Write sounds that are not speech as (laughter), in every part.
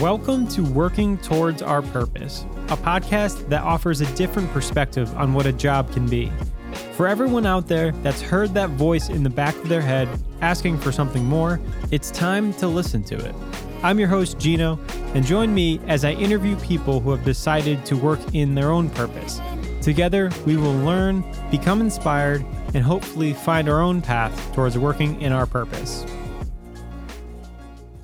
Welcome to Working Towards Our Purpose, a podcast that offers a different perspective on what a job can be. For everyone out there that's heard that voice in the back of their head asking for something more, it's time to listen to it. I'm your host, Gino, and join me as I interview people who have decided to work in their own purpose. Together, we will learn, become inspired, and hopefully find our own path towards working in our purpose.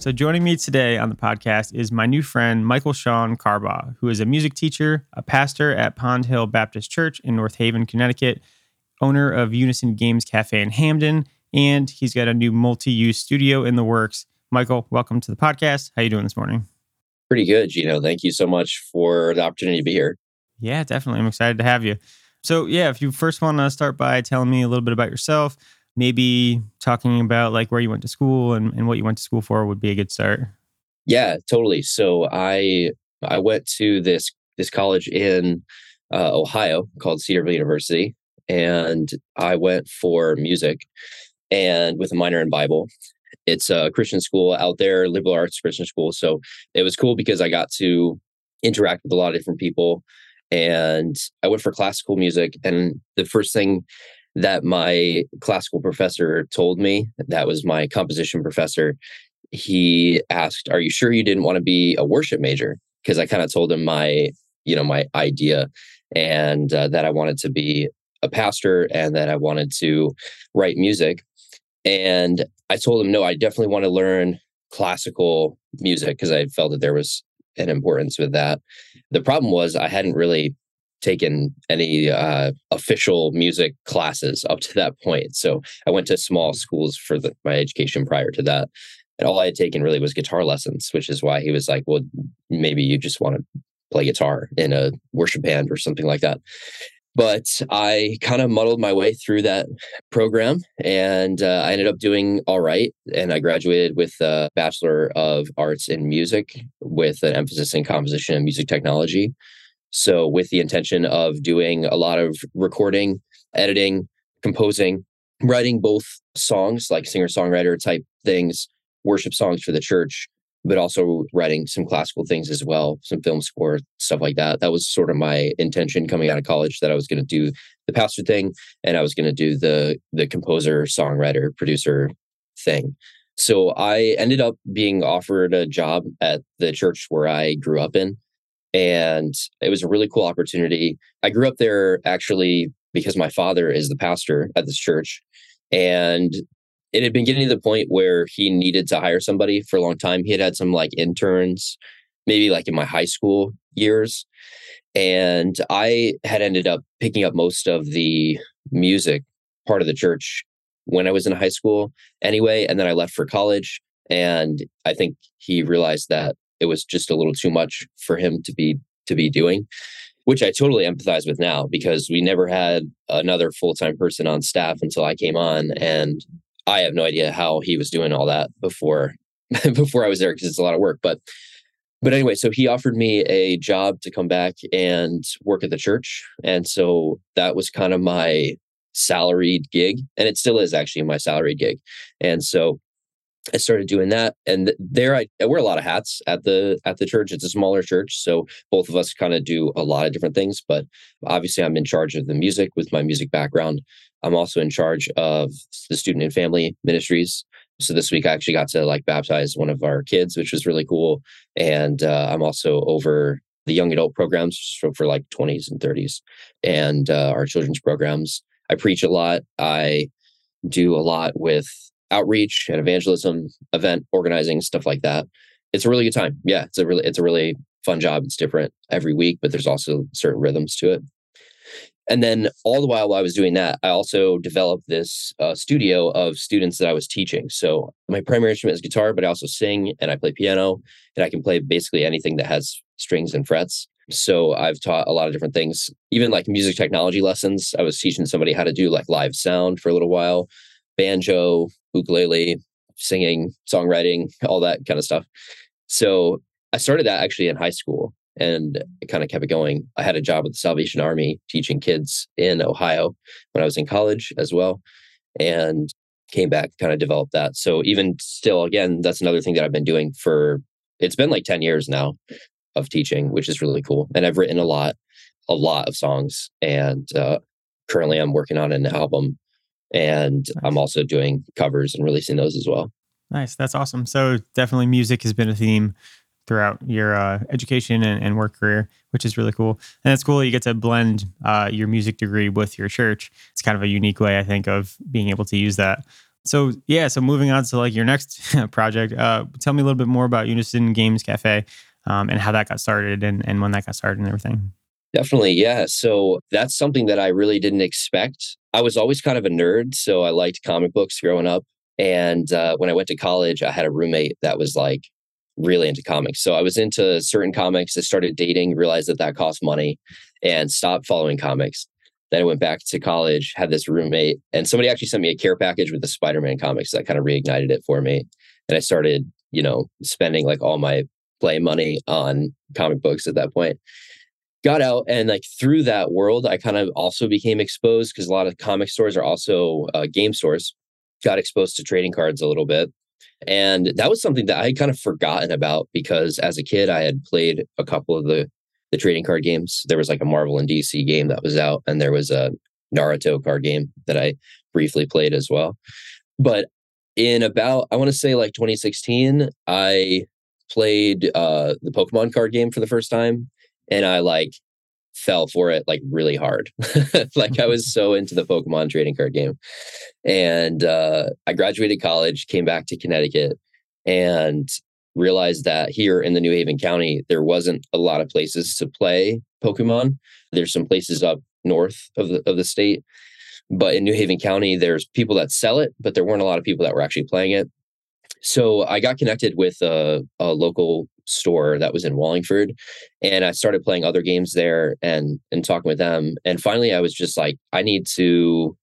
So, joining me today on the podcast is my new friend, Michael Shawn Carbaugh, who is a music teacher, a pastor at Pond Hill Baptist Church in North Haven, Connecticut, owner of Unison Games Cafe in Hamden, and he's got a new multi-use studio in the works. Michael, welcome to the podcast. How are you doing this morning? Pretty good, Gino. Thank you so much for the opportunity to be here. Yeah, definitely. I'm excited to have you. So, yeah, if you first want to start by telling me a little bit about yourself, maybe talking about like where you went to school and, and what you went to school for would be a good start. Yeah, totally. So I I went to this this college in uh, Ohio called Cedarville University, and I went for music and with a minor in Bible. It's a Christian school out there, liberal arts Christian school. So it was cool because I got to interact with a lot of different people. And I went for classical music. And the first thing that my classical professor told me, that was my composition professor, he asked, Are you sure you didn't want to be a worship major? Because I kind of told him my, you know, my idea and uh, that I wanted to be a pastor and that I wanted to write music. And I told him, no, I definitely want to learn classical music because I felt that there was an importance with that. The problem was I hadn't really taken any uh, official music classes up to that point. So I went to small schools for the, my education prior to that. And all I had taken really was guitar lessons, which is why he was like, well, maybe you just want to play guitar in a worship band or something like that. But I kind of muddled my way through that program and uh, I ended up doing all right. And I graduated with a Bachelor of Arts in Music with an emphasis in composition and music technology. So, with the intention of doing a lot of recording, editing, composing, writing both songs like singer songwriter type things, worship songs for the church, but also writing some classical things as well, some film score, stuff like that. That was sort of my intention coming out of college that I was going to do the pastor thing and I was going to do the the composer, songwriter, producer thing. So I ended up being offered a job at the church where I grew up in and it was a really cool opportunity. I grew up there actually because my father is the pastor at this church. And it had been getting to the point where he needed to hire somebody for a long time. He had had some like interns, maybe like in my high school years. And I had ended up picking up most of the music part of the church when I was in high school anyway. And then I left for college. And I think he realized that it was just a little too much for him to be to be doing which I totally empathize with now because we never had another full-time person on staff until I came on and I have no idea how he was doing all that before (laughs) before I was there because it's a lot of work but but anyway so he offered me a job to come back and work at the church and so that was kind of my salaried gig and it still is actually my salaried gig and so I started doing that, and there I, I, wear a lot of hats at the at the church. It's a smaller church, so both of us kind of do a lot of different things. But obviously, I'm in charge of the music with my music background. I'm also in charge of the student and family ministries. So this week, I actually got to like baptize one of our kids, which was really cool. And uh, I'm also over the young adult programs for, for like 20s and 30s, and uh, our children's programs. I preach a lot. I do a lot with outreach and evangelism, event organizing, stuff like that. It's a really good time. Yeah, it's a really it's a really fun job. It's different every week, but there's also certain rhythms to it. And then all the while, while I was doing that, I also developed this uh, studio of students that I was teaching. So my primary instrument is guitar, but I also sing and I play piano, and I can play basically anything that has strings and frets. So I've taught a lot of different things, even like music technology lessons. I was teaching somebody how to do like live sound for a little while, banjo, ukulele, singing, songwriting, all that kind of stuff. So I started that actually in high school and it kind of kept it going. I had a job with the Salvation Army teaching kids in Ohio when I was in college as well. And came back, kind of developed that. So even still, again, that's another thing that I've been doing for it's been like 10 years now of teaching, which is really cool. And I've written a lot, a lot of songs. And uh, currently I'm working on an album and nice. I'm also doing covers and releasing those as well. Nice. That's awesome. So definitely music has been a theme throughout your uh, education and, and, work career, which is really cool. And it's cool that you get to blend uh, your music degree with your church. It's kind of a unique way, I think, of being able to use that. So yeah, so moving on to like your next (laughs) project, uh, tell me a little bit more about Unison Games Cafe um, and how that got started and, and when that got started and everything. Definitely, yeah. So that's something that I really didn't expect. I was always kind of a nerd, so I liked comic books growing up. And uh, when I went to college, I had a roommate that was like really into comics. So I was into certain comics. I started dating, realized that that cost money, and stopped following comics. Then I went back to college, had this roommate, and somebody actually sent me a care package with the Spider Man comics that kind of reignited it for me. And I started, you know, spending like all my play money on comic books at that point. Got out and like through that world, I kind of also became exposed because a lot of comic stores are also uh, game stores. Got exposed to trading cards a little bit. And that was something that I had kind of forgotten about because as a kid, I had played a couple of the the trading card games. There was like a Marvel and DC game that was out, and there was a Naruto card game that I briefly played as well. But in about, I want to say like 2016, I played uh, the Pokemon card game for the first time, and I like fell for it like really hard. (laughs) like I was so into the Pokemon trading card game. And uh, I graduated college, came back to Connecticut, and realized that here in the New Haven County, there wasn't a lot of places to play Pokemon. There's some places up north of the of the state. But in New Haven County, there's people that sell it, but there weren't a lot of people that were actually playing it. So I got connected with a, a local store that was in Wallingford, and I started playing other games there and and talking with them. And finally, I was just like, I need to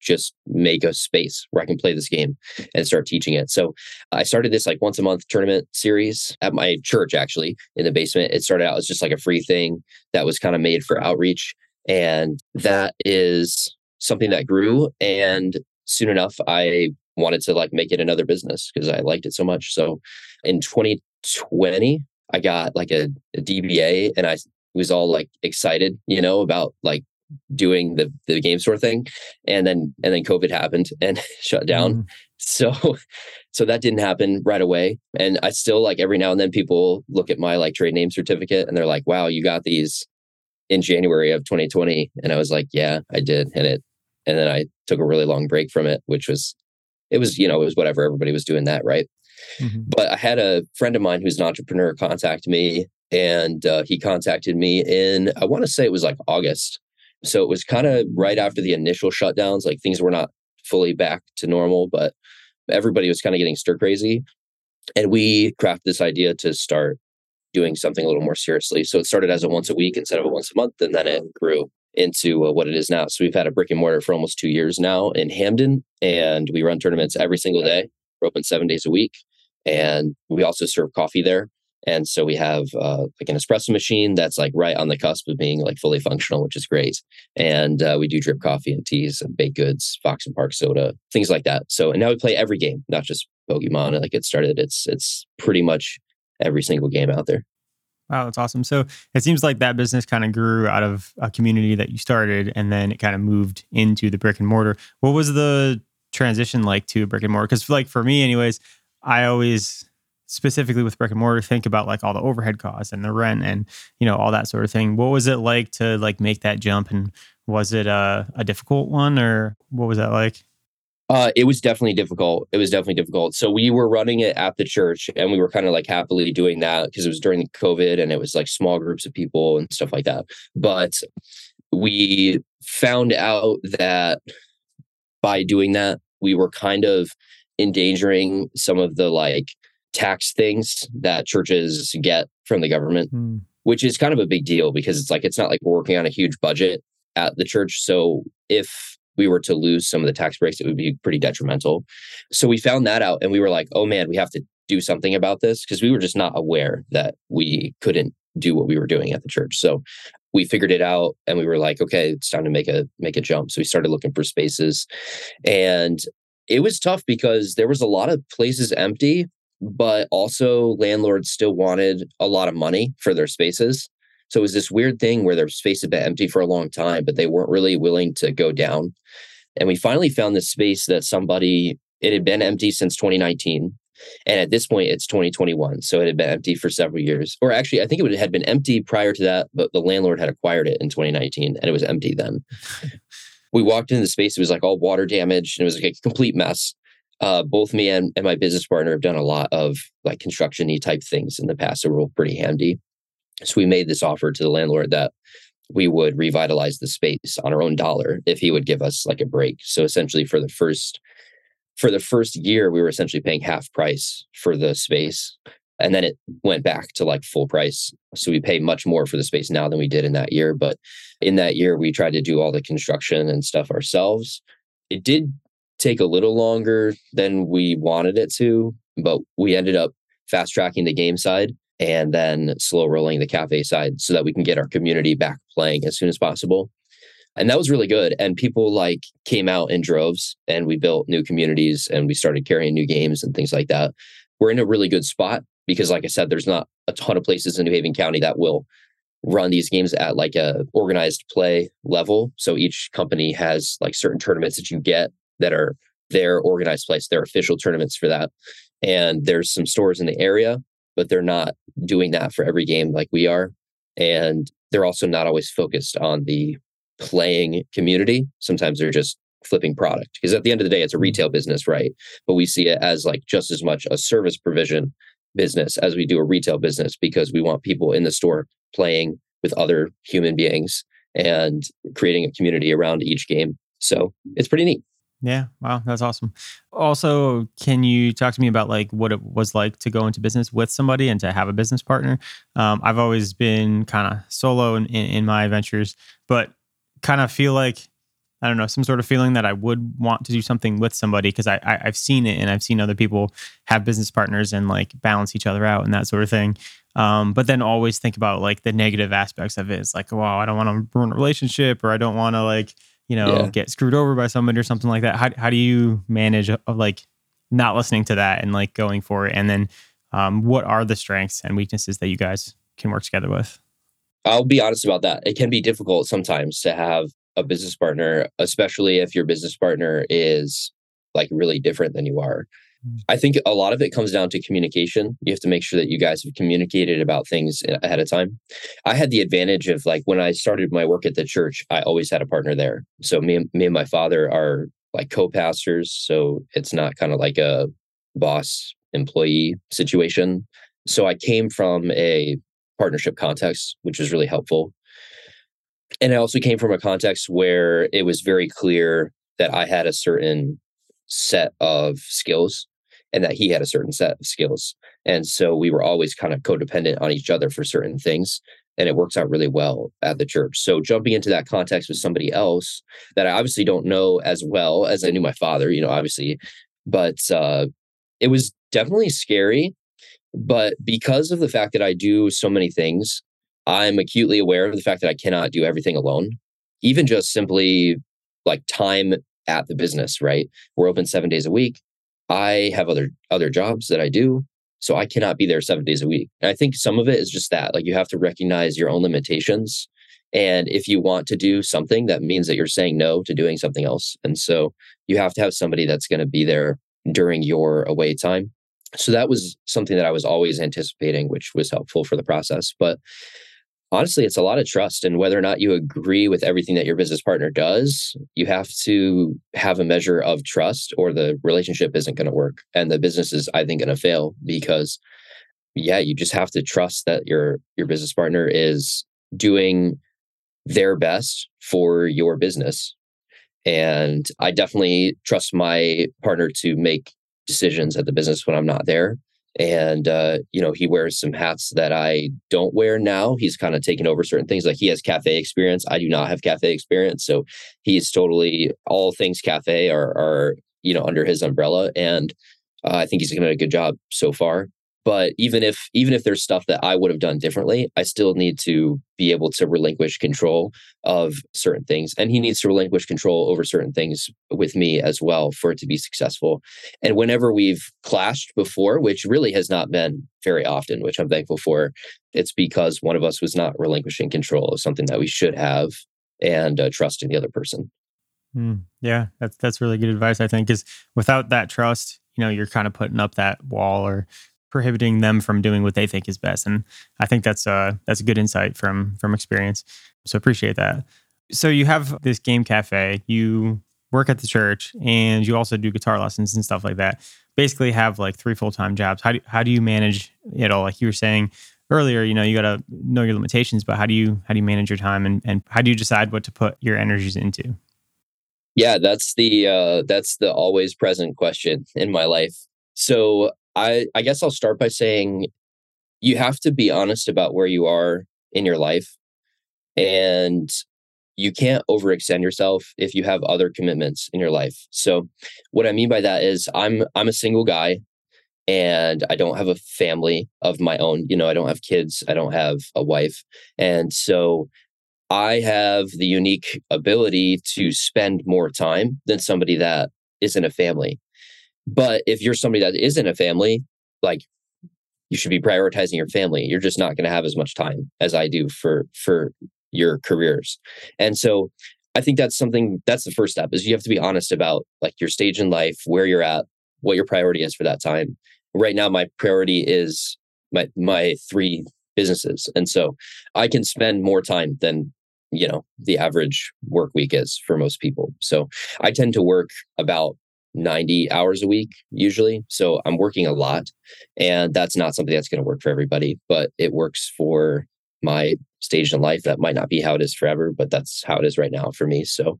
just make a space where I can play this game and start teaching it. So I started this like once a month tournament series at my church, actually, in the basement. It started out as just like a free thing that was kind of made for outreach. And that is something that grew. And soon enough, I wanted to like make it another business because I liked it so much. So in 2020, I got like a, a DBA and I was all like excited, you know, about like doing the the game store thing and then and then covid happened (laughs) and shut down mm. so so that didn't happen right away and i still like every now and then people look at my like trade name certificate and they're like wow you got these in january of 2020 and i was like yeah i did and it and then i took a really long break from it which was it was you know it was whatever everybody was doing that right mm-hmm. but i had a friend of mine who's an entrepreneur contact me and uh, he contacted me in i want to say it was like august so it was kind of right after the initial shutdowns, like things were not fully back to normal, but everybody was kind of getting stir crazy. And we crafted this idea to start doing something a little more seriously. So it started as a once a week instead of a once a month, and then it grew into uh, what it is now. So we've had a brick and mortar for almost two years now in Hamden, and we run tournaments every single day. We're open seven days a week, and we also serve coffee there. And so we have uh, like an espresso machine that's like right on the cusp of being like fully functional, which is great. And uh, we do drip coffee and teas and baked goods, Foxon Park soda, things like that. So and now we play every game, not just Pokemon. Like it started, it's it's pretty much every single game out there. Wow, that's awesome. So it seems like that business kind of grew out of a community that you started, and then it kind of moved into the brick and mortar. What was the transition like to brick and mortar? Because like for me, anyways, I always specifically with brick and mortar think about like all the overhead costs and the rent and you know all that sort of thing what was it like to like make that jump and was it a, a difficult one or what was that like uh, it was definitely difficult. It was definitely difficult. So we were running it at the church, and we were kind of like happily doing that because it was during COVID, and it was like small groups of people and stuff like that. But we found out that by doing that, we were kind of endangering some of the like tax things that churches get from the government, mm. which is kind of a big deal because it's like it's not like we're working on a huge budget at the church. So if we were to lose some of the tax breaks, it would be pretty detrimental. So we found that out and we were like, oh man, we have to do something about this because we were just not aware that we couldn't do what we were doing at the church. So we figured it out and we were like, okay, it's time to make a make a jump. So we started looking for spaces. And it was tough because there was a lot of places empty but also landlords still wanted a lot of money for their spaces. So it was this weird thing where their space had been empty for a long time, but they weren't really willing to go down. And we finally found this space that somebody, it had been empty since 2019. And at this point, it's 2021. So it had been empty for several years. Or actually, I think it had been empty prior to that, but the landlord had acquired it in 2019 and it was empty then. We walked into the space, it was like all water damaged and it was like a complete mess. Uh, both me and, and my business partner have done a lot of like construction type things in the past. So we're pretty handy. So we made this offer to the landlord that we would revitalize the space on our own dollar if he would give us like a break. So essentially for the first for the first year we were essentially paying half price for the space and then it went back to like full price. So we pay much more for the space now than we did in that year, but in that year we tried to do all the construction and stuff ourselves. It did take a little longer than we wanted it to, but we ended up fast tracking the game side and then slow rolling the cafe side so that we can get our community back playing as soon as possible. And that was really good. And people like came out in droves and we built new communities and we started carrying new games and things like that. We're in a really good spot because, like I said, there's not a ton of places in New Haven County that will run these games at like a organized play level. So each company has like certain tournaments that you get that are their organized place, their official tournaments for that. And there's some stores in the area but they're not doing that for every game like we are. And they're also not always focused on the playing community. Sometimes they're just flipping product because at the end of the day, it's a mm-hmm. retail business, right? But we see it as like just as much a service provision business as we do a retail business because we want people in the store playing with other human beings and creating a community around each game. So it's pretty neat. Yeah. Wow. That's awesome. Also, can you talk to me about like what it was like to go into business with somebody and to have a business partner? Um, I've always been kind of solo in, in, in my ventures, but kind of feel like, I don't know, some sort of feeling that I would want to do something with somebody because I, I have seen it and I've seen other people have business partners and like balance each other out and that sort of thing. Um, but then always think about like the negative aspects of it. It's like, wow, I don't want to ruin a relationship or I don't want to like you know, yeah. get screwed over by somebody or something like that. How how do you manage uh, like not listening to that and like going for it? And then um, what are the strengths and weaknesses that you guys can work together with? I'll be honest about that. It can be difficult sometimes to have a business partner, especially if your business partner is like really different than you are. Mm. I think a lot of it comes down to communication. You have to make sure that you guys have communicated about things ahead of time. I had the advantage of like when I started my work at the church, I always had a partner there. So me and me and my father are like co-pastors, so it's not kind of like a boss employee situation. So I came from a partnership context, which was really helpful. And I also came from a context where it was very clear that I had a certain set of skills and that he had a certain set of skills. And so we were always kind of codependent on each other for certain things. And it works out really well at the church. So jumping into that context with somebody else that I obviously don't know as well as I knew my father, you know, obviously, but uh, it was definitely scary. But because of the fact that I do so many things, I'm acutely aware of the fact that I cannot do everything alone. Even just simply like time at the business, right? We're open seven days a week. I have other other jobs that I do, so I cannot be there seven days a week. And I think some of it is just that, like you have to recognize your own limitations. And if you want to do something, that means that you're saying no to doing something else. And so you have to have somebody that's going to be there during your away time. So that was something that I was always anticipating, which was helpful for the process. But honestly, it's a lot of trust. And whether or not you agree with everything that your business partner does, you have to have a measure of trust or the relationship isn't going to work. And the business is, I think, going to fail because, yeah, you just have to trust that your your business partner is doing their best for your business. And I definitely trust my partner to make decisions at the business when I'm not there and uh, you know he wears some hats that i don't wear now. He's kind of taken over certain things like he has cafe experience. I do not have cafe experience so he's totally all things cafe are, are you know under his umbrella and uh, i think he's done a good job so far but even if even if there's stuff that i would have done differently i still need to be able to relinquish control of certain things. And he needs to relinquish control over certain things with me as well for it to be successful. And whenever we've clashed before which really has not been very often which i'm thankful for it's because one of us was not relinquishing control of something that we should have and uh, trusting the other person. Mm, yeah that's that's really good advice i think because without that trust you know you're kind of putting up that wall or prohibiting them from doing what they think is best. And I think that's uh that's a good insight from from experience. So appreciate that. So you have this game cafe, you work at the church, and you also do guitar lessons and stuff like that. Basically, have like three full time jobs. How do how do you manage it all? Like you were saying earlier, you know, you got to know your limitations, but how do you how do you manage your time and and how do you decide what to put your energies into? Yeah, that's the uh, that's the always present question in my life. So I I guess I'll start by saying you have to be honest about where you are in your life and you can't overextend yourself if you have other commitments in your life. So what I mean by that is I'm I'm a single guy and I don't have a family of my own. You know, I don't have kids, I don't have a wife. And so I have the unique ability to spend more time than somebody that isn't a family. But if you're somebody that isn't a family, like you should be prioritizing your family. You're just not going to have as much time as I do for for your careers. And so I think that's something that's the first step is you have to be honest about like your stage in life, where you're at, what your priority is for that time. Right now my priority is my my three businesses. And so I can spend more time than you know the average work week is for most people. So I tend to work about 90 hours a week usually. So I'm working a lot and that's not something that's going to work for everybody, but it works for my stage in life. That might not be how it is forever, but that's how it is right now for me. So,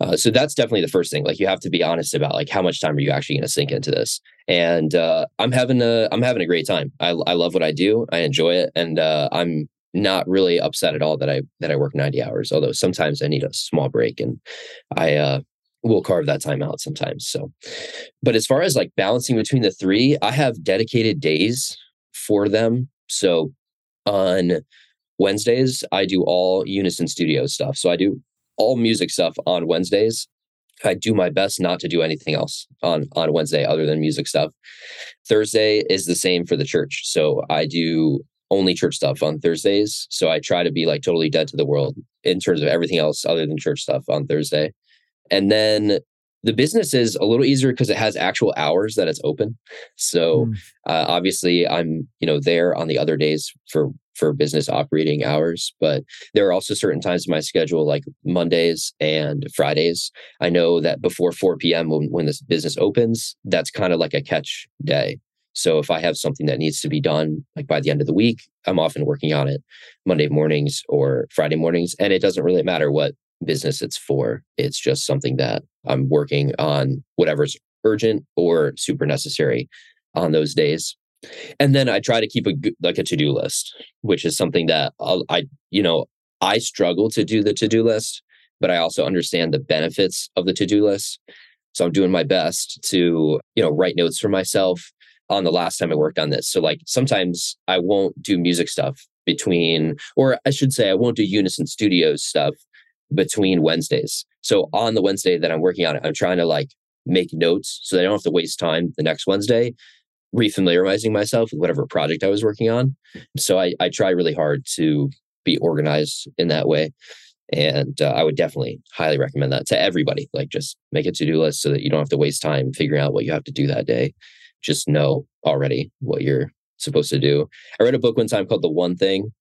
uh, so that's definitely the first thing. Like you have to be honest about like how much time are you actually going to sink into this? And uh, I'm having a I'm having a great time. I I love what I do. I enjoy it, and uh, I'm not really upset at all that I that I work 90 hours. Although sometimes I need a small break, and I uh, we'll carve that time out sometimes. So, but as far as like balancing between the three, I have dedicated days for them. So on Wednesdays, I do all Unison Studio stuff. So I do all music stuff on Wednesdays. I do my best not to do anything else on on Wednesday other than music stuff. Thursday is the same for the church. So I do only church stuff on Thursdays. So I try to be like totally dead to the world in terms of everything else other than church stuff on Thursday. And then the business is a little easier because it has actual hours that it's open. So mm. uh, obviously, I'm you know there on the other days for for business operating hours, but there are also certain times in my schedule, like Mondays and Fridays. I know that before 4 p.m. when, when this business opens, that's kind of like a catch day. So if I have something that needs to be done, like by the end of the week, I'm often working on it Monday mornings or Friday mornings, and it doesn't really matter what business it's for. It's just something that I'm working on whatever's urgent or super necessary on those days. And then I try to keep a like a to-do list, which is something that I'll, I you know, I struggle to do the to-do list, but I also understand the benefits of the to-do list. So I'm doing my best to, you know, write notes for myself on the last time I worked on this. So like sometimes I won't do music stuff between or I should say I won't do Unison Studios stuff between Wednesdays. So on the Wednesday that I'm working on it, I'm trying to like make notes so that I don't have to waste time the next Wednesday refamiliarizing myself with whatever project I was working on. So I, I try really hard to be organized in that way. And uh, I would definitely highly recommend that to everybody. Like just make a to-do list so that you don't have to waste time figuring out what you have to do that day. Just know already what you're supposed to do. I read a book one time called The One Thing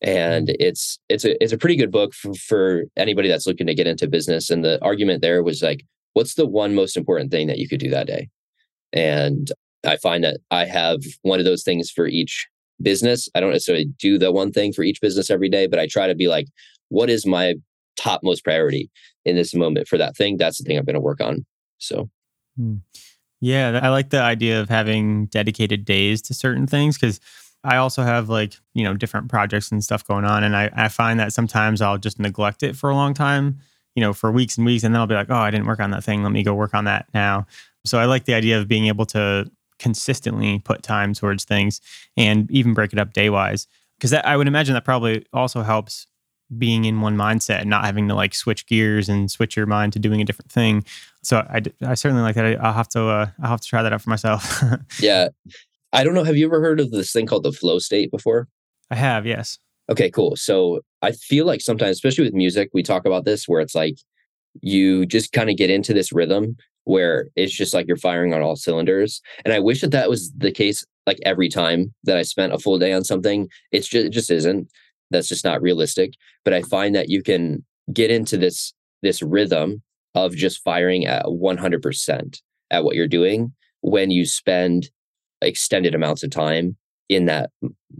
and it's it's a it's a pretty good book for, for anybody that's looking to get into business. And the argument there was like what's the one most important thing that you could do that day? And i find that i have one of those things for each business. I don't necessarily do the one thing for each business every day but i try to be like what is my top most priority in this moment for that thing? That's the thing i'm going to work on so. Hmm. yeah i like the idea of having dedicated days to certain things because I also have like, you know, different projects and stuff going on. And I, I find that sometimes I'll just neglect it for a long time, you know, for weeks and weeks. And then I'll be like, oh, I didn't work on that thing. Let me go work on that now. So I like the idea of being able to consistently put time towards things and even break it up day wise. Because I would imagine that probably also helps being in one mindset and not having to like switch gears and switch your mind to doing a different thing. So I, I certainly like that. I, will have to uh, I'll have to try that out for myself. (laughs) yeah, I don't know. Have you ever heard of this thing called the flow state before? I have. Yes. Okay, cool. So I feel like sometimes, especially with music, we talk about this where it's like you just kind of get into this rhythm where it's just like you're firing on all cylinders. And I wish that that was the case like every time that I spent a full day on something. It's just it just isn't. That's just not realistic. But I find that you can get into this this rhythm of just firing at 100% at what you're doing when you spend extended amounts of time in that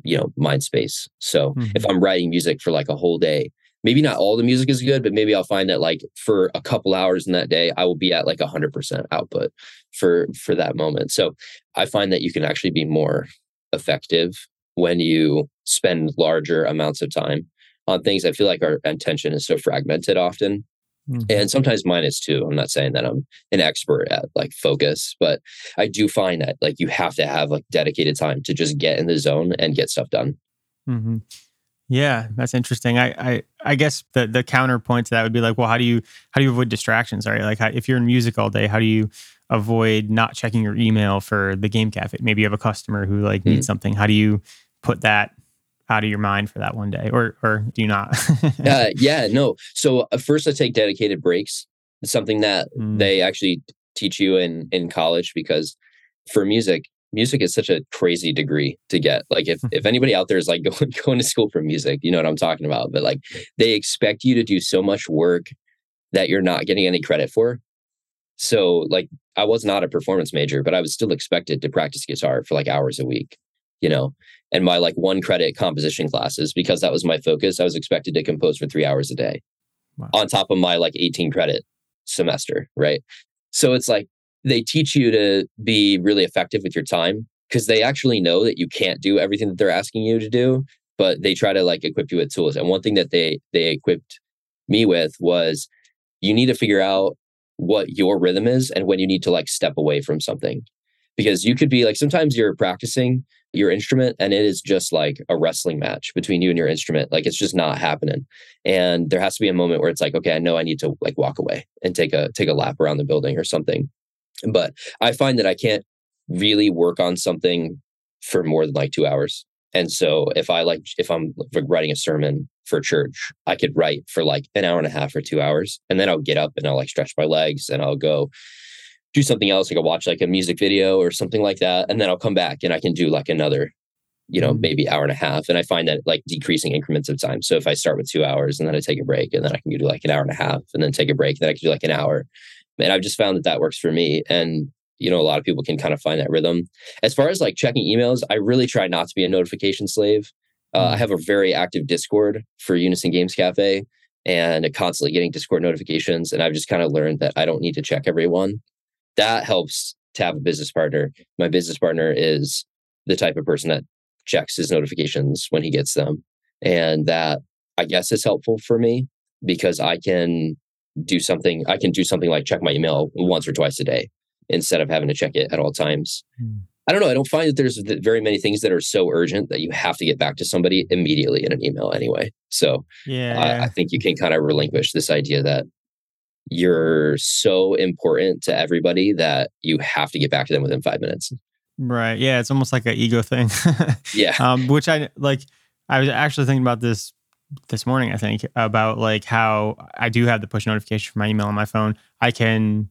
you know mind space. So mm-hmm. if i'm writing music for like a whole day maybe not all the music is good but maybe i'll find that like for a couple hours in that day i will be at like 100% output for for that moment. So i find that you can actually be more effective when you spend larger amounts of time on things. I feel like our attention is so fragmented often Mm-hmm. And sometimes mine is too. I'm not saying that I'm an expert at like focus, but I do find that like you have to have like dedicated time to just get in the zone and get stuff done. Mm-hmm. Yeah, that's interesting. I, I I guess the the counterpoint to that would be like, well, how do you how do you avoid distractions? Right, like how, if you're in music all day, how do you avoid not checking your email for the game cafe? Maybe you have a customer who like mm-hmm. needs something. How do you put that out of your mind for that one day or or do you not? (laughs) Uh, yeah no. So uh, first i take dedicated breaks. It's something that mm. they actually teach you in in college because for music music is such a crazy degree to get. Like if (laughs) if anybody out there is like (laughs) going, going to school for music you know what i'm talking about but like they expect you to do so much work that you're not getting any credit for. So like i was not a performance major but i was still expected to practice guitar for like hours a week you know and my like one credit composition classes because that was my focus i was expected to compose for three hours a day wow. on top of my like 18 credit semester right? So it's like they teach you to be really effective with your time because they actually know that you can't do everything that they're asking you to do but they try to like equip you with tools. And one thing that they they equipped me with was you need to figure out what your rhythm is and when you need to like step away from something. Because you could be like sometimes you're practicing your instrument and it is just like a wrestling match between you and your instrument like it's just not happening. And there has to be a moment where it's like okay i know i need to like walk away and take a take a lap around the building or something. But i find that i can't really work on something for more than like 2 hours. And so if i like if i'm writing a sermon for church i could write for like an hour and a half or 2 hours and then i'll get up and i'll like stretch my legs and i'll go do something else. Like I watch like a music video or something like that. And then I'll come back and I can do like another, you know, mm. maybe hour and a half. And I find that like decreasing increments of time. So if I start with two hours and then I take a break and then I can do like an hour and a half and then take a break, and then I can do like an hour. And I've just found that that works for me. And, you know, a lot of people can kind of find that rhythm. As far as like checking emails, I really try not to be a notification slave. Uh, I mm. have a very active Discord for Unison Games Cafe and constantly getting Discord notifications. And I've just kind of learned that I don't need to check everyone that helps to have a business partner. My business partner is the type of person that checks his notifications when he gets them. And that I guess is helpful for me because I can do something, I can do something like check my email once or twice a day instead of having to check it at all times. Hmm. I don't know. I don't find that there's very many things that are so urgent that you have to get back to somebody immediately in an email anyway. So yeah, I, I think you can kind of relinquish this idea that you're so important to everybody that you have to get back to them within five minutes. Right. Yeah. It's almost like an ego thing. (laughs) yeah. Um, which I like, I was actually thinking about this this morning, I think, about like how I do have the push notification for my email on my phone. I can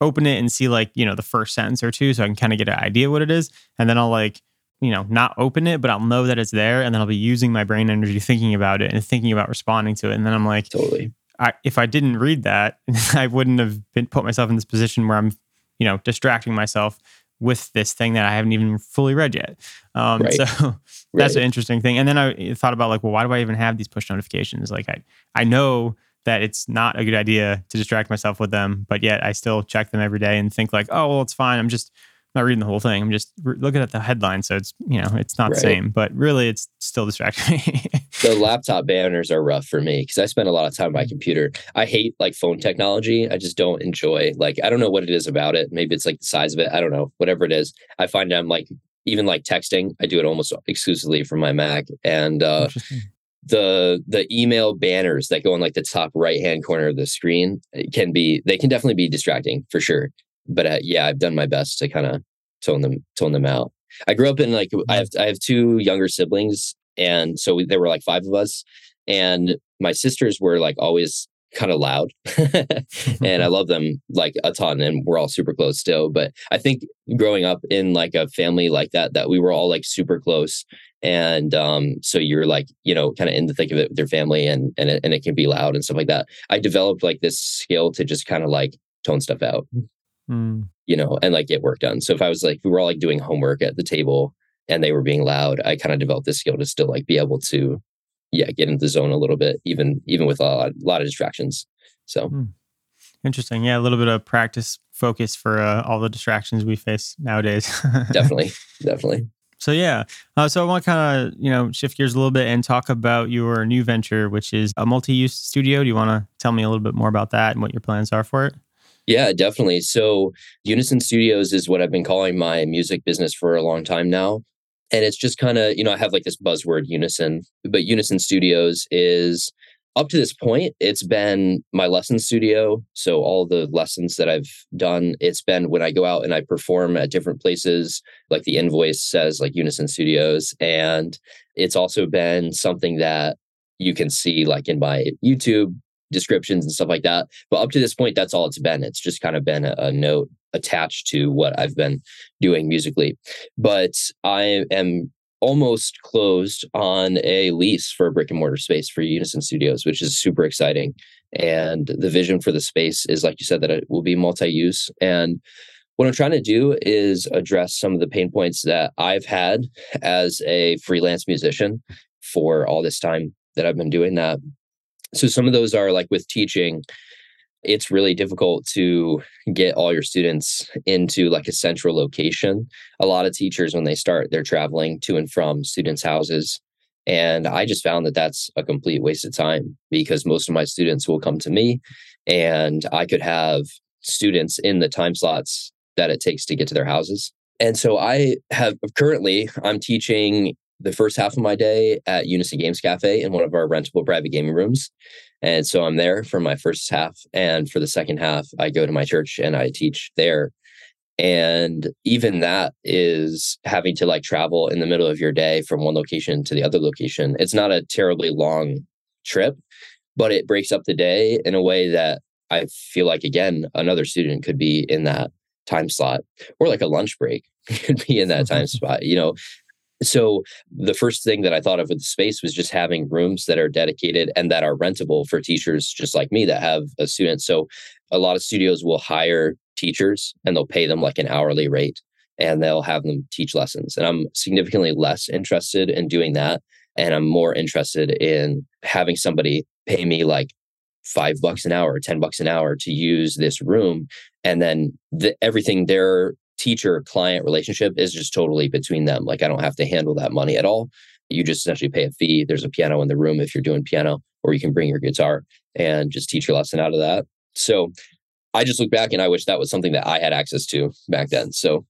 open it and see like, you know, the first sentence or two so I can kind of get an idea what it is. And then I'll like, you know, not open it, but I'll know that it's there. And then I'll be using my brain energy thinking about it and thinking about responding to it. And then I'm like, totally I, if I didn't read that, (laughs) I wouldn't have been put myself in this position where I'm, you know, distracting myself with this thing that I haven't even fully read yet. Um, right. So (laughs) that's right. an interesting thing. And then I thought about like, well, why do I even have these push notifications? Like, I I know that it's not a good idea to distract myself with them, but yet I still check them every day and think like, oh, well, it's fine. I'm just not reading the whole thing. I'm just re- looking at the headline, so it's you know it's not right. the same, but really it's still distracting (laughs) the laptop banners are rough for me because I spend a lot of time on my computer. I hate like phone technology. I just don't enjoy like I don't know what it is about it. Maybe it's like the size of it. I don't know. Whatever it is, I find I'm like even like texting. I do it almost exclusively from my Mac, and uh, the the email banners that go on like the top right hand corner of the screen can be they can definitely be distracting for sure. But uh, yeah, I've done my best to kind of tone them tone them out. I grew up in like I mm-hmm. have I have two younger siblings, and so we, there were like five of us, and my sisters were like always kind of loud, (laughs) and I (laughs) love them like a ton, and we're all super close still. But I think growing up in like a family like that, that we were all like super close, and um, so you're like you know kind of in the thick of it with your family, and and it, and it can be loud and stuff like that. I developed like this skill to just kind of like tone stuff out. Mm. You know, and like get work done. So if I was like, we were all like doing homework at the table and they were being loud, I kind of developed this skill to still like be able to, yeah, get into the zone a little bit, even even with a lot, a lot of distractions. So mm. interesting. Yeah, a little bit of practice focus for uh, all the distractions we face nowadays. (laughs) definitely, definitely. So yeah, uh, so I want to kind of you know shift gears a little bit and talk about your new venture, which is a multi-use studio. Do you want to tell me a little bit more about that and what your plans are for it? Yeah, definitely. So, Unison Studios is what I've been calling my music business for a long time now. And it's just kind of, you know, I have like this buzzword Unison, but Unison Studios is up to this point, it's been my lesson studio. So, all the lessons that I've done, it's been when I go out and I perform at different places, like the invoice says, like Unison Studios. And it's also been something that you can see like in my YouTube descriptions and stuff like that. But up to this point, that's all it's been. It's just kind of been a, a note attached to what I've been doing musically. But I am almost closed on a lease for a brick and mortar space for Unison Studios, which is super exciting. And the vision for the space is, like you said, that it will be multi use. And what I'm trying to do is address some of the pain points that I've had as a freelance musician for all this time that I've been doing that so some of those are like with teaching it's really difficult to get all your students into like a central location. A lot of teachers when they start they're traveling to and from students houses and i just found that that's a complete waste of time because most of my students will come to me and i could have students in the time slots that it takes to get to their houses. And so i have currently i'm teaching the first half of my day at Unison Games Cafe in one of our rentable private gaming rooms. And so I'm there for my first half. And for the second half, I go to my church and I teach there. And even that is having to like travel in the middle of your day from one location to the other location. It's not a terribly long trip, but it breaks up the day in a way that I feel like, again, another student could be in that time slot or like a lunch break (laughs) could be in that time (laughs) spot. You know, so the first thing that I thought of with the space was just having rooms that are dedicated and that are rentable for teachers just like me that have a student. So a lot of studios will hire teachers and they'll pay them like an hourly rate and they'll have them teach lessons. And I'm significantly less interested in doing that. And I'm more interested in having somebody pay me like five bucks an hour, 10 bucks an hour to use this room. And then the, everything they're teacher client relationship is just totally between them. Like I don't have to handle that money at all. You just essentially pay a fee. There's a piano in the room if you're doing piano, or you can bring your guitar and just teach your lesson out of that. So I just look back and I wish that was something that I had access to back then. So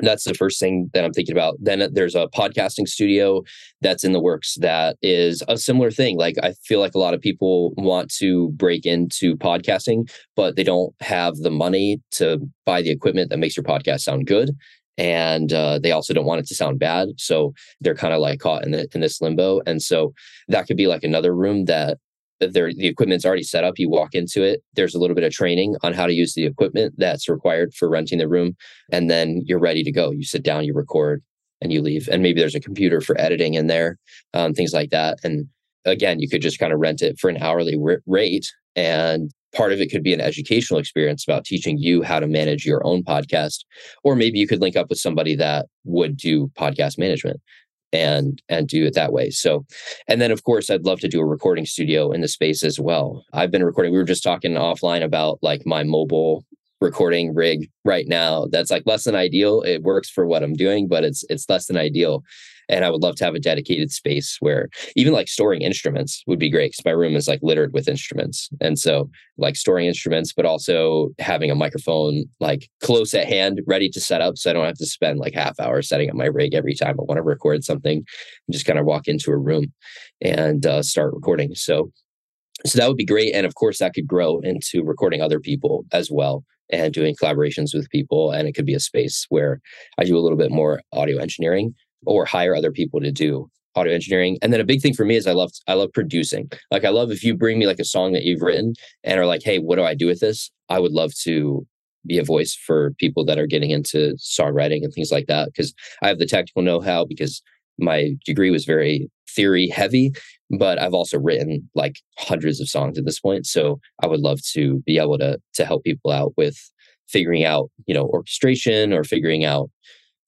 that's the first thing that I'm thinking about. Then there's a podcasting studio that's in the works that is a similar thing. Like I feel like a lot of people want to break into podcasting, but they don't have the money to buy the equipment that makes your podcast sound good. And uh, they also don't want it to sound bad, so they're kind of like caught in the, in this limbo. And so that could be like another room that there the equipment's already set up you walk into it there's a little bit of training on how to use the equipment that's required for renting the room and then you're ready to go. You sit down you record and you leave. And maybe there's a computer for editing in there um, things like that. And again you could just kind of rent it for an hourly r- rate and part of it could be an educational experience about teaching you how to manage your own podcast. Or maybe you could link up with somebody that would do podcast management and and do it that way so and then of course i'd love to do a recording studio in the space as well i've been recording we were just talking offline about like my mobile recording rig right now that's like less than ideal. It works for what I'm doing, but it's it's less than ideal. And I would love to have a dedicated space where even like storing instruments would be great because my room is like littered with instruments. And so like storing instruments, but also having a microphone like close at hand, ready to set up. So I don't have to spend like half hour setting up my rig every time I want to record something. And just kind of walk into a room and uh, start recording. So so that would be great. And of course, that could grow into recording other people as well and doing collaborations with people. And it could be a space where I do a little bit more audio engineering or hire other people to do audio engineering. And then a big thing for me is I love I love producing. Like I love if you bring me like a song that you've written and are like, hey, what do I do with this? I would love to be a voice for people that are getting into songwriting and things like that. Because I have the technical know-how because my degree was very theory heavy, but I've also written like hundreds of songs at this point. So I would love to be able to to help people out with figuring out, you know, orchestration or figuring out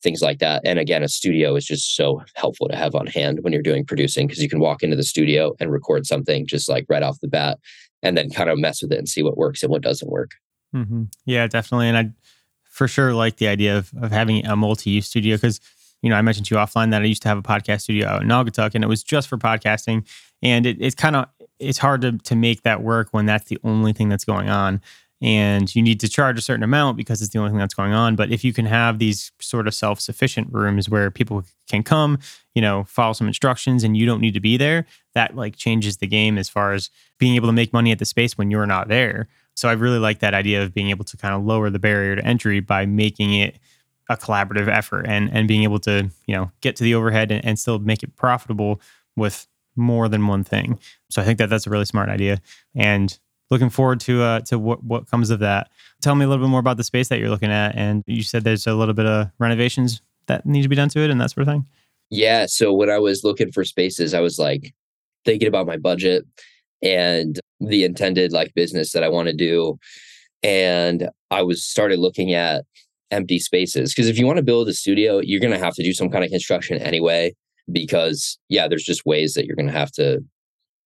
things like that. And again, a studio is just so helpful to have on hand when you're doing producing because you can walk into the studio and record something just like right off the bat and then kind of mess with it and see what works and what doesn't work. Mm-hmm. Yeah, definitely. And I for sure like the idea of, of having a multi use studio because, you know, I mentioned to you offline that I used to have a podcast studio out in Naugatuck and it was just for podcasting. And it, it's kind of, it's hard to, to make that work when that's the only thing that's going on and you need to charge a certain amount because it's the only thing that's going on. But if you can have these sort of self sufficient rooms where people can come, you know, follow some instructions and you don't need to be there, that like changes the game as far as being able to make money at the space when you're not there. So I really like that idea of being able to kind of lower the barrier to entry by making it a collaborative effort and and being able to, you know, get to the overhead and, and still make it profitable with more than one thing. So I think that that's a really smart idea. And looking forward to uh, to what what comes of that. Tell me a little bit more about the space that you're looking at, and you said there's a little bit of renovations that need to be done to it and that sort of thing. Yeah. So when I was looking for spaces, I was like thinking about my budget and the intended like business that I want to do, and I was started looking at empty spaces because if you want to build a studio, you're going to have to do some kind of construction anyway. Because yeah, there's just ways that you're going to have to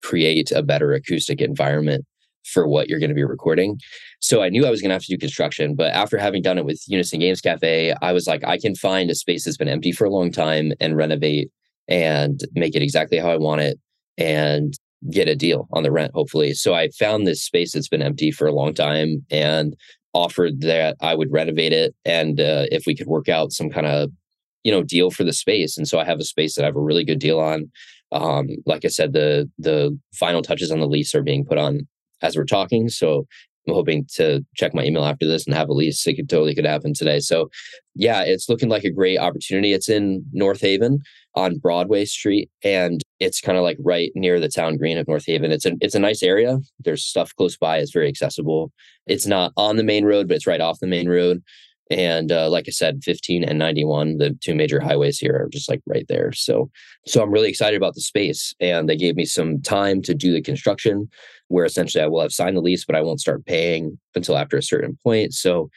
create a better acoustic environment for what you're going to be recording. So I knew I was going to have to do construction, but after having done it with Unison Games Cafe, I was like, I can find a space that's been empty for a long time and renovate and make it exactly how I want it and get a deal on the rent, hopefully. So I found this space that's been empty for a long time and offered that I would renovate it and uh, if we could work out some kind of you know deal for the space and so i have a space that i have a really good deal on um, like i said the the final touches on the lease are being put on as we're talking. So I'm hoping to check my email after this and have a lease. It could totally could happen today. So yeah, it's looking like a great opportunity. It's in North Haven on Broadway Street, and it's kind of like right near the town green of North Haven. It's a it's a nice area. There's stuff close by. It's very accessible. It's not on the main road, but it's right off the main road. And uh, like I said, 15 and 91, the two major highways here are just like right there. So, so I'm really excited about the space. And they gave me some time to do the construction, where essentially I will have signed the lease, but I won't start paying until after a certain point. So,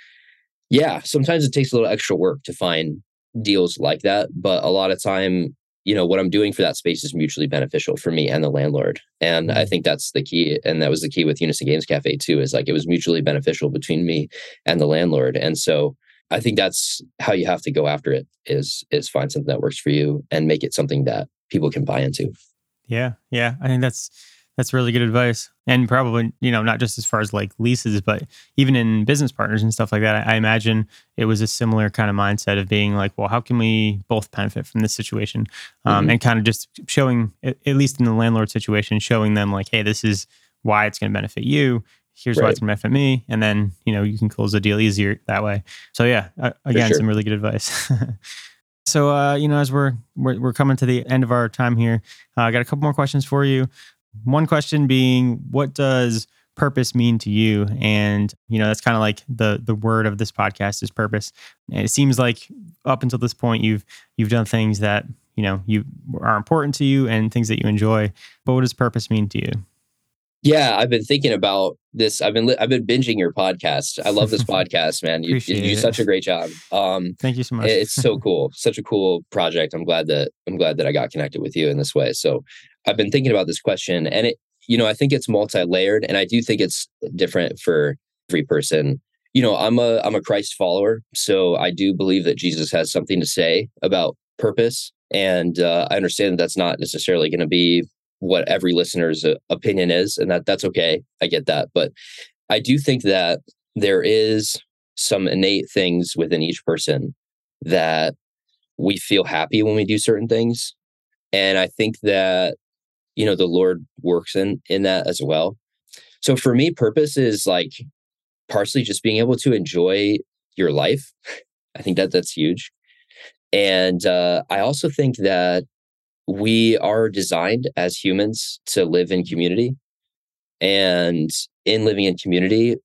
yeah, sometimes it takes a little extra work to find deals like that, but a lot of time you know what i'm doing for that space is mutually beneficial for me and the landlord. And i mm-hmm. think that's the key and that was the key with unison games cafe too is like it was mutually beneficial between me and the landlord. And so i think that's how you have to go after it is is find something that works for you and make it something that people can buy into. Yeah yeah i think that's that's really good advice. And probably, you know, not just as far as like leases, but even in business partners and stuff like that. I, I imagine it was a similar kind of mindset of being like, well, how can we both benefit from this situation? Um, mm-hmm. And kind of just showing, at least in the landlord situation, showing them like, hey, this is why it's going to benefit you. Here's right. why it's going to benefit me. And then, you know, you can close the deal easier that way. So, yeah, uh, again, sure. some really good advice. (laughs) So, uh, you know, as we're, we're, we're coming to the end of our time here, uh, I got a couple more questions for you. One question being, what does purpose mean to you? And you know, that's kind of like the the word of this podcast is purpose. And it seems like up until this point, you've you've done things that you know you are important to you and things that you enjoy. But what does purpose mean to you? Yeah, I've been thinking about this. I've been li- I've been binging your podcast. I love this (laughs) podcast, man. You, you do such a great job. Um, Thank you so much. it's so (laughs) cool. Such a cool project. I'm glad that I'm glad that I got connected with you in this way. So I've been thinking about this question, and it you know I think it's multi layered, and I do think it's different for every person. you know, I'm a I'm a Christ follower, so I do believe that Jesus has something to say about purpose, and uh, I understand that that's not necessarily going to be what every listener's uh, opinion is, and that that's okay. I get that, but I do think that there is some innate things within each person that we feel happy when we do certain things, and I think that you know the Lord works in in that as well. So for me, purpose is like partially just being able to enjoy your life. (laughs) I think that that's huge. And uh, I also think that we are designed as humans to live in community. And in living in community,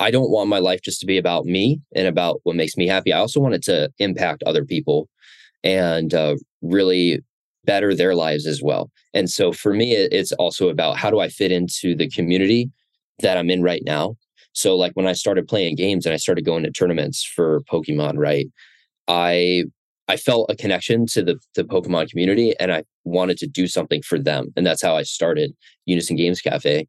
I don't want my life just to be about me and about what makes me happy. I also want it to impact other people and uh, really better their lives as well. And so for me, it's also about how do I fit into the community that I'm in right now so like when I started playing games and I started going to tournaments for Pokemon, right? I I felt a connection to the the Pokemon community and I wanted to do something for them. And that's how I started Unison Games Cafe.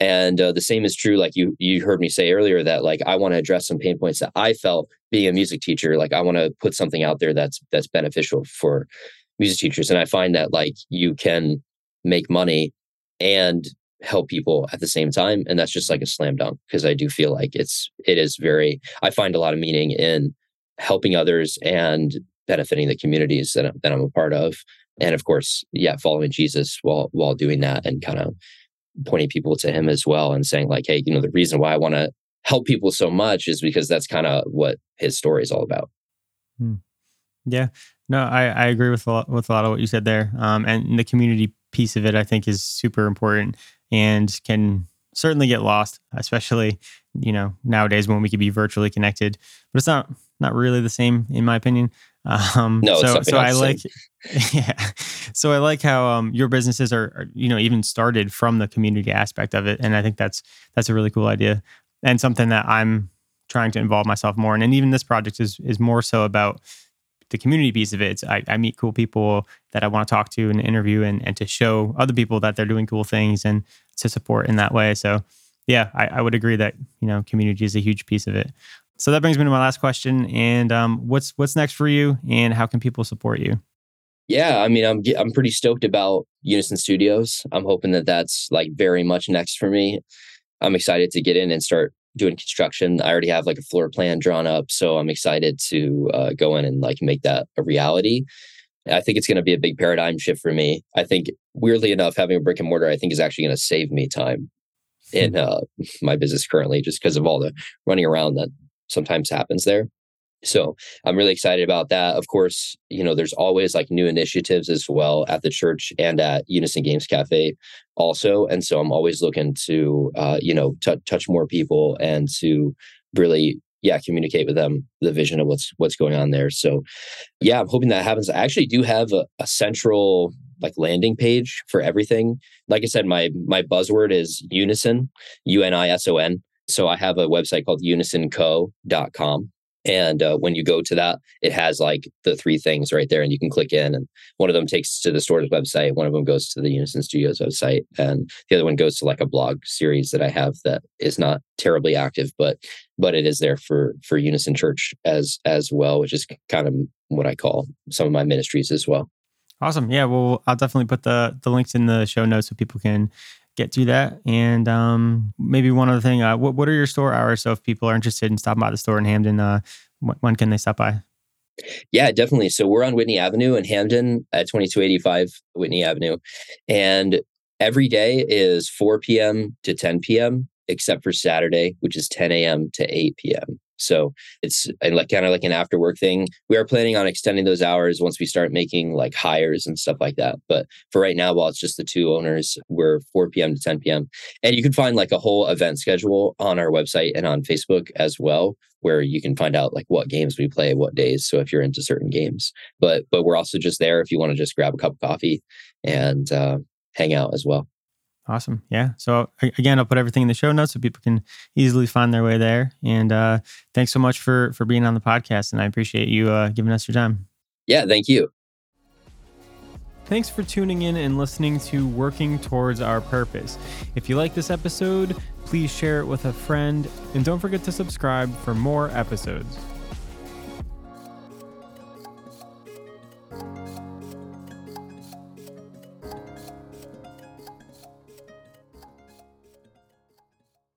And uh, the same is true like you you heard me say earlier that like I want to address some pain points that I felt being a music teacher, like I want to put something out there that's that's beneficial for music teachers and I find that like you can make money and help people at the same time and that's just like a slam dunk because i do feel like it's it is very i find a lot of meaning in helping others and benefiting the communities that, that i'm a part of and of course yeah following jesus while while doing that and kind of pointing people to him as well and saying like hey you know the reason why i want to help people so much is because that's kind of what his story is all about hmm. yeah no i i agree with a lot, with a lot of what you said there um and the community piece of it i think is super important and can certainly get lost, especially you know nowadays when we could be virtually connected. But it's not not really the same in my opinion. Um, no, so so I like (laughs) yeah. So I like how um, your businesses are, are you know even started from the community aspect of it, and I think that's that's a really cool idea and something that I'm trying to involve myself more in. And even this project is is more so about the community piece of it. It's, I, I meet cool people that I want to talk to and interview and, and to show other people that they're doing cool things and to support in that way. So yeah, I, I would agree that, you know, community is a huge piece of it. So that brings me to my last question. And um, what's what's next for you and how can people support you? Yeah, I mean, I'm I'm pretty stoked about Unison Studios. I'm hoping that that's like very much next for me. I'm excited to get in and start doing construction. I already have like a floor plan drawn up, so I'm excited to uh, go in and like make that a reality. I think it's going to be a big paradigm shift for me. I think, weirdly enough, having a brick and mortar, I think is actually going to save me time in (laughs) uh, my business currently, just because of all the running around that sometimes happens there. So I'm really excited about that. Of course, you know, there's always like new initiatives as well at the church and at Unison Games Cafe also. And so I'm always looking to, uh, you know, t- touch more people and to really, yeah, communicate with them the vision of what's what's going on there. So, yeah, I'm hoping that happens. I actually do have a, a central like landing page for everything. Like I said, my my buzzword is unison, U N I S O N. So I have a website called unisonco.com and uh, when you go to that, it has like the three things right there, and you can click in. And one of them takes to the store's website, one of them goes to the Unison Studios website, and the other one goes to like a blog series that I have that is not terribly active, but but it is there for for Unison Church as as well, which is kind of what I call some of my ministries as well. Awesome. Yeah. Well, I'll definitely put the the links in the show notes so people can get to that. And um, maybe one other thing, uh, what, what are your store hours? So if people are interested in stopping by the store in Hamden, uh, when can they stop by? Yeah, definitely. So we're on Whitney Avenue in Hamden at 2285 Whitney Avenue. And every day is 4 p.m. to 10 p.m., except for Saturday, which is 10 a.m. to 8 p.m. So it's like kind of like an after work thing. We are planning on extending those hours once we start making like hires and stuff like that. But for right now, while it's just the two owners, we're 4 p.m. to 10 p.m. And you can find like a whole event schedule on our website and on Facebook as well, where you can find out like what games we play, what days. So if you're into certain games, but but we're also just there if you want to just grab a cup of coffee and uh, hang out as well. Awesome. Yeah. So again, I'll put everything in the show notes so people can easily find their way there. And uh, thanks so much for for being on the podcast, and I appreciate you uh, giving us your time. Yeah. Thank you. Thanks for tuning in and listening to Working Towards Our Purpose. If you like this episode, please share it with a friend and don't forget to subscribe for more episodes.